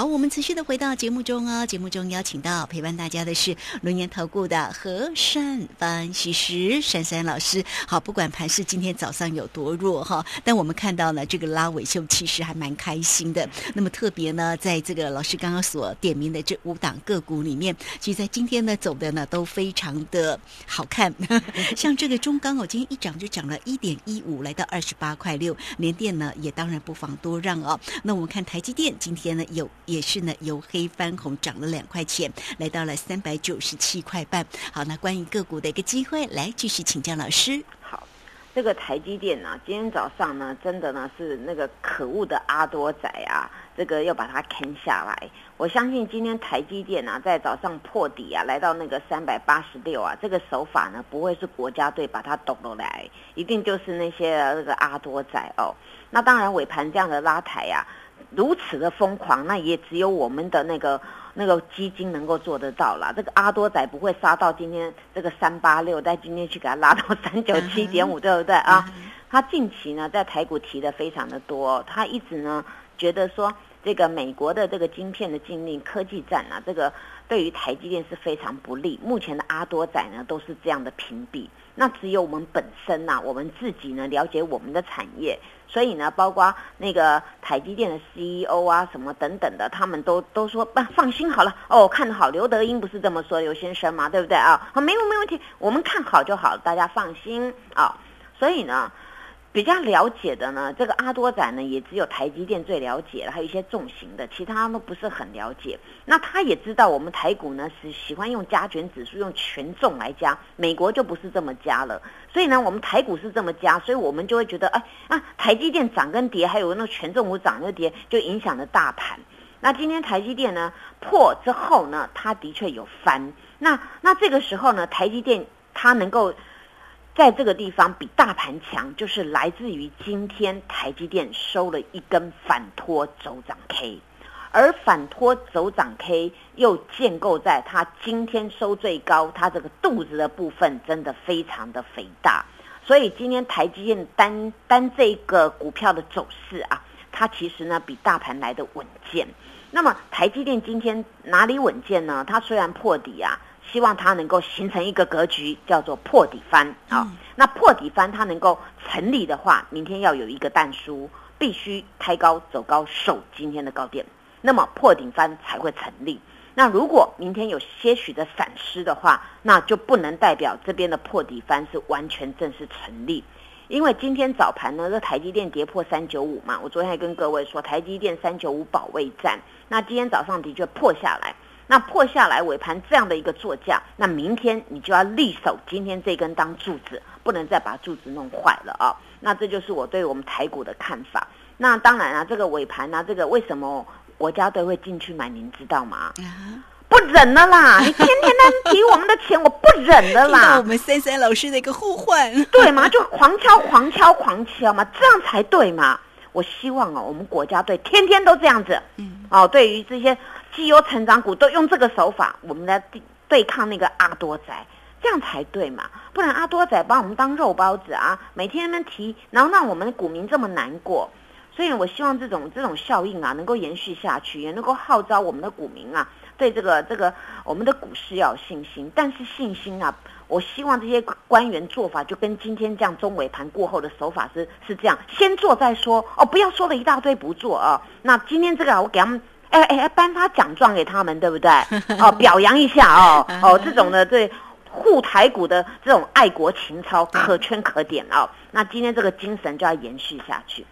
好，我们持续的回到节目中哦。节目中邀请到陪伴大家的是轮研投顾的和善分析师珊珊老师。好，不管盘势今天早上有多弱哈，但我们看到呢，这个拉尾秀其实还蛮开心的。那么特别呢，在这个老师刚刚所点名的这五档个股里面，其实在今天呢走的呢都非常的好看。像这个中钢哦，今天一涨就涨了一点一五，来到二十八块六。联电呢也当然不妨多让哦。那我们看台积电今天呢有也是呢由黑翻红，涨了两块钱，来到了三百九十七块半。好，那关于个股的一个机会，来继续请教老师。好，这个台积电呢，今天早上呢，真的呢是那个可恶的阿多仔啊，这个要把它坑下来。我相信今天台积电啊，在早上破底啊，来到那个三百八十六啊，这个手法呢，不会是国家队把它抖了来，一定就是那些那个阿多仔哦。那当然尾盘这样的拉抬呀。如此的疯狂，那也只有我们的那个那个基金能够做得到啦。这个阿多仔不会杀到今天这个三八六，在今天去给他拉到三九七点五，对不对啊？他近期呢在台股提的非常的多，他一直呢觉得说这个美国的这个晶片的禁令、科技战啊，这个对于台积电是非常不利。目前的阿多仔呢都是这样的屏蔽。那只有我们本身呐，我们自己呢了解我们的产业。所以呢，包括那个台积电的 CEO 啊，什么等等的，他们都都说不放心好了哦，看好刘德英不是这么说，刘先生嘛，对不对啊？好，没有没问题，我们看好就好，大家放心啊。所以呢。比较了解的呢，这个阿多仔呢，也只有台积电最了解了，还有一些重型的，其他都不是很了解。那他也知道我们台股呢是喜欢用加权指数，用权重来加，美国就不是这么加了。所以呢，我们台股是这么加，所以我们就会觉得，哎啊，台积电涨跟跌，还有那权重股涨跟跌，就影响了大盘。那今天台积电呢破之后呢，它的确有翻。那那这个时候呢，台积电它能够。在这个地方比大盘强，就是来自于今天台积电收了一根反托走涨 K，而反托走涨 K 又建构在它今天收最高，它这个肚子的部分真的非常的肥大，所以今天台积电单单这个股票的走势啊，它其实呢比大盘来的稳健。那么台积电今天哪里稳健呢？它虽然破底啊。希望它能够形成一个格局，叫做破底翻啊。那破底翻它能够成立的话，明天要有一个淡书，必须开高走高，守今天的高点，那么破顶翻才会成立。那如果明天有些许的闪失的话，那就不能代表这边的破底翻是完全正式成立。因为今天早盘呢，这台积电跌破三九五嘛，我昨天还跟各位说，台积电三九五保卫战，那今天早上的确破下来。那破下来尾盘这样的一个座价，那明天你就要立守今天这根当柱子，不能再把柱子弄坏了啊！那这就是我对我们台股的看法。那当然啊，这个尾盘呢，这个为什么国家队会进去买？您知道吗？不忍了啦！你天天在提我们的钱，我不忍了啦！我们三三老师的一个互换，对吗？就狂敲、狂敲、狂敲嘛，这样才对嘛！我希望啊，我们国家队天天都这样子。嗯，哦，对于这些。绩优成长股都用这个手法，我们来对对抗那个阿多仔，这样才对嘛？不然阿多仔把我们当肉包子啊，每天那提，然后让我们的股民这么难过。所以我希望这种这种效应啊，能够延续下去，也能够号召我们的股民啊，对这个这个我们的股市要有信心。但是信心啊，我希望这些官员做法就跟今天这样中尾盘过后的手法是是这样，先做再说哦，不要说了一大堆不做啊。那今天这个我给他们。哎哎，颁发奖状给他们，对不对？哦，表扬一下哦 哦，这种的对护台股的这种爱国情操可圈可点哦。那今天这个精神就要延续下去。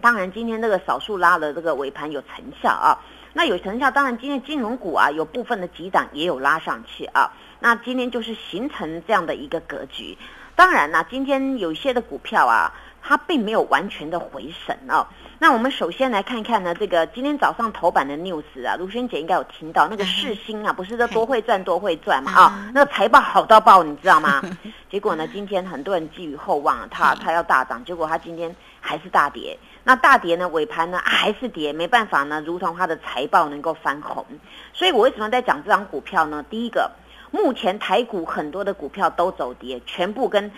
当然，今天这个少数拉的这个尾盘有成效啊。那有成效，当然今天金融股啊有部分的急涨也有拉上去啊。那今天就是形成这样的一个格局。当然呢，今天有一些的股票啊，它并没有完全的回神哦。那我们首先来看一看呢，这个今天早上头版的 news 啊，卢萱姐应该有听到那个世新啊，不是说多会赚多会赚嘛啊，那个财报好到爆，你知道吗？结果呢，今天很多人寄予厚望，它它要大涨，结果它今天还是大跌。那大跌呢，尾盘呢还是跌，没办法呢，如同它的财报能够翻红。所以我为什么在讲这张股票呢？第一个，目前台股很多的股票都走跌，全部跟。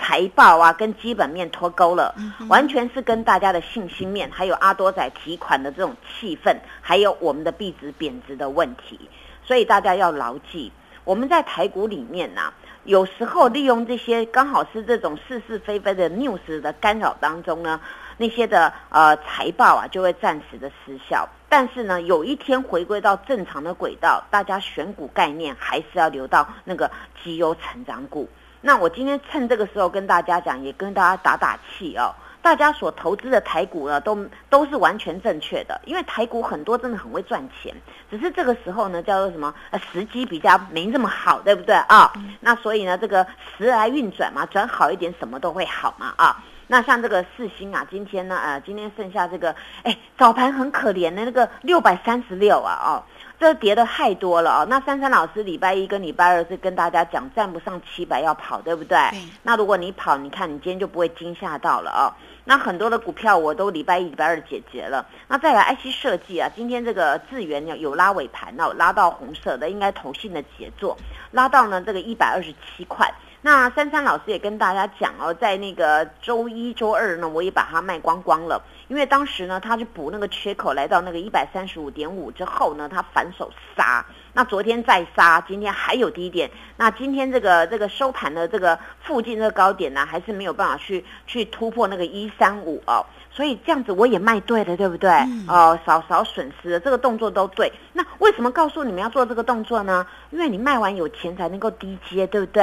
财报啊跟基本面脱钩了，完全是跟大家的信心面，还有阿多仔提款的这种气氛，还有我们的币值贬值的问题。所以大家要牢记，我们在台股里面呢，有时候利用这些刚好是这种是是非非的 news 的干扰当中呢，那些的呃财报啊就会暂时的失效。但是呢，有一天回归到正常的轨道，大家选股概念还是要留到那个绩优成长股。那我今天趁这个时候跟大家讲，也跟大家打打气哦。大家所投资的台股呢，都都是完全正确的，因为台股很多真的很会赚钱，只是这个时候呢，叫做什么？呃，时机比较没这么好，对不对啊？那所以呢，这个时来运转嘛，转好一点，什么都会好嘛啊。那像这个四星啊，今天呢，呃，今天剩下这个，哎，早盘很可怜的那个六百三十六啊，哦。这跌的太多了哦。那珊珊老师礼拜一跟礼拜二是跟大家讲，站不上七百要跑，对不对？那如果你跑，你看你今天就不会惊吓到了哦。那很多的股票我都礼拜一、礼拜二解决了。那再来 IC 设计啊，今天这个智源有有拉尾盘哦，拉到红色的，应该投信的杰作，拉到呢这个一百二十七块。那珊珊老师也跟大家讲哦，在那个周一周二呢，我也把它卖光光了。因为当时呢，他是补那个缺口，来到那个一百三十五点五之后呢，他反手杀。那昨天再杀，今天还有低点。那今天这个这个收盘的这个附近这个高点呢，还是没有办法去去突破那个一三五哦。所以这样子我也卖对了，对不对？哦，少少损失，这个动作都对。那为什么告诉你们要做这个动作呢？因为你卖完有钱才能够低接，对不对？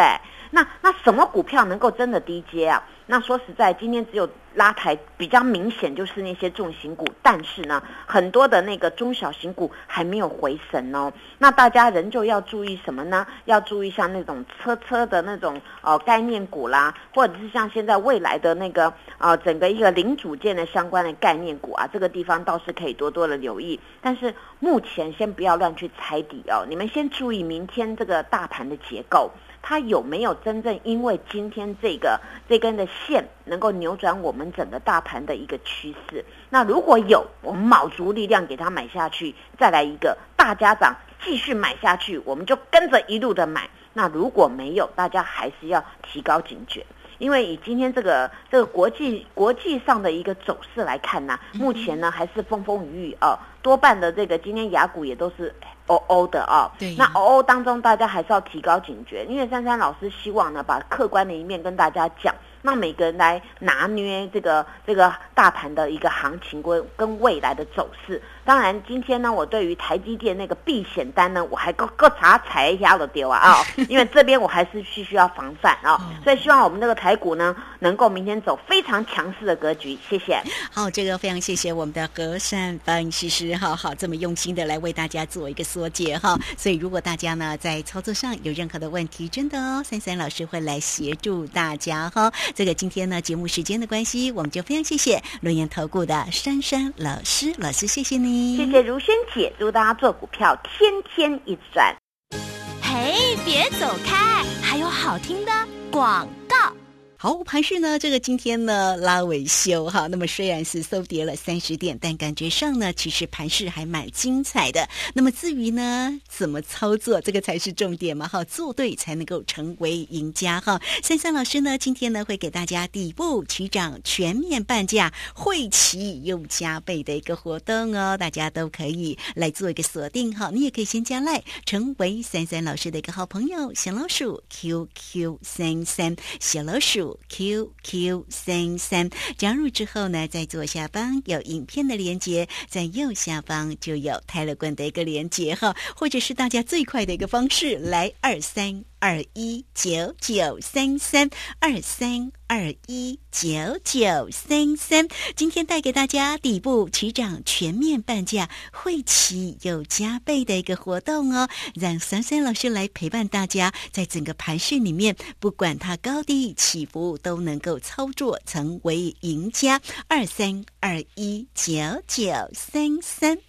那那什么股票能够真的低接啊？那说实在，今天只有拉抬比较明显，就是那些重型股。但是呢，很多的那个中小型股还没有回神哦。那大家仍旧要注意什么呢？要注意像那种车车的那种呃概念股啦，或者是像现在未来的那个呃整个一个零组件的相关的概念股啊，这个地方倒是可以多多的留意。但是目前先不要乱去猜底哦，你们先注意明天这个大盘的结构。它有没有真正因为今天这个这根的线能够扭转我们整个大盘的一个趋势？那如果有，我们卯足力量给它买下去，再来一个大家长继续买下去，我们就跟着一路的买。那如果没有，大家还是要提高警觉，因为以今天这个这个国际国际上的一个走势来看呢，目前呢还是风风雨雨哦，多半的这个今天雅股也都是。哦哦的啊，那哦哦当中，大家还是要提高警觉，因为珊珊老师希望呢，把客观的一面跟大家讲。让每个人来拿捏这个这个大盘的一个行情跟跟未来的走势。当然，今天呢，我对于台积电那个避险单呢，我还各各查踩一下都丢啊啊！因为这边我还是需需要防范啊，所以希望我们这个台股呢，能够明天走非常强势的格局。谢谢。好，这个非常谢谢我们的和善分析师，哈，好这么用心的来为大家做一个缩解哈。所以，如果大家呢在操作上有任何的问题，真的哦，三三老师会来协助大家哈。这个今天呢，节目时间的关系，我们就非常谢谢龙岩投顾的珊珊老师，老师谢谢你，谢谢如萱姐，祝大家做股票天天一赚。嘿，别走开，还有好听的广告。好，盘市呢？这个今天呢拉尾休哈。那么虽然是收跌了三十点，但感觉上呢，其实盘市还蛮精彩的。那么至于呢，怎么操作，这个才是重点嘛哈。做对才能够成为赢家哈。三三老师呢，今天呢会给大家底部起涨、全面半价、会齐又加倍的一个活动哦，大家都可以来做一个锁定哈。你也可以先加赖，成为三三老师的一个好朋友，小老鼠 QQ 三三，小老鼠。QQ 三三加入之后呢，在左下方有影片的连接，在右下方就有泰勒冠的一个连接哈，或者是大家最快的一个方式，来二三。二一九九三三二三二一九九三三，今天带给大家底部起涨全面半价，会期有加倍的一个活动哦，让三三老师来陪伴大家，在整个盘市里面，不管它高低起伏，都能够操作成为赢家。二三二一九九三三。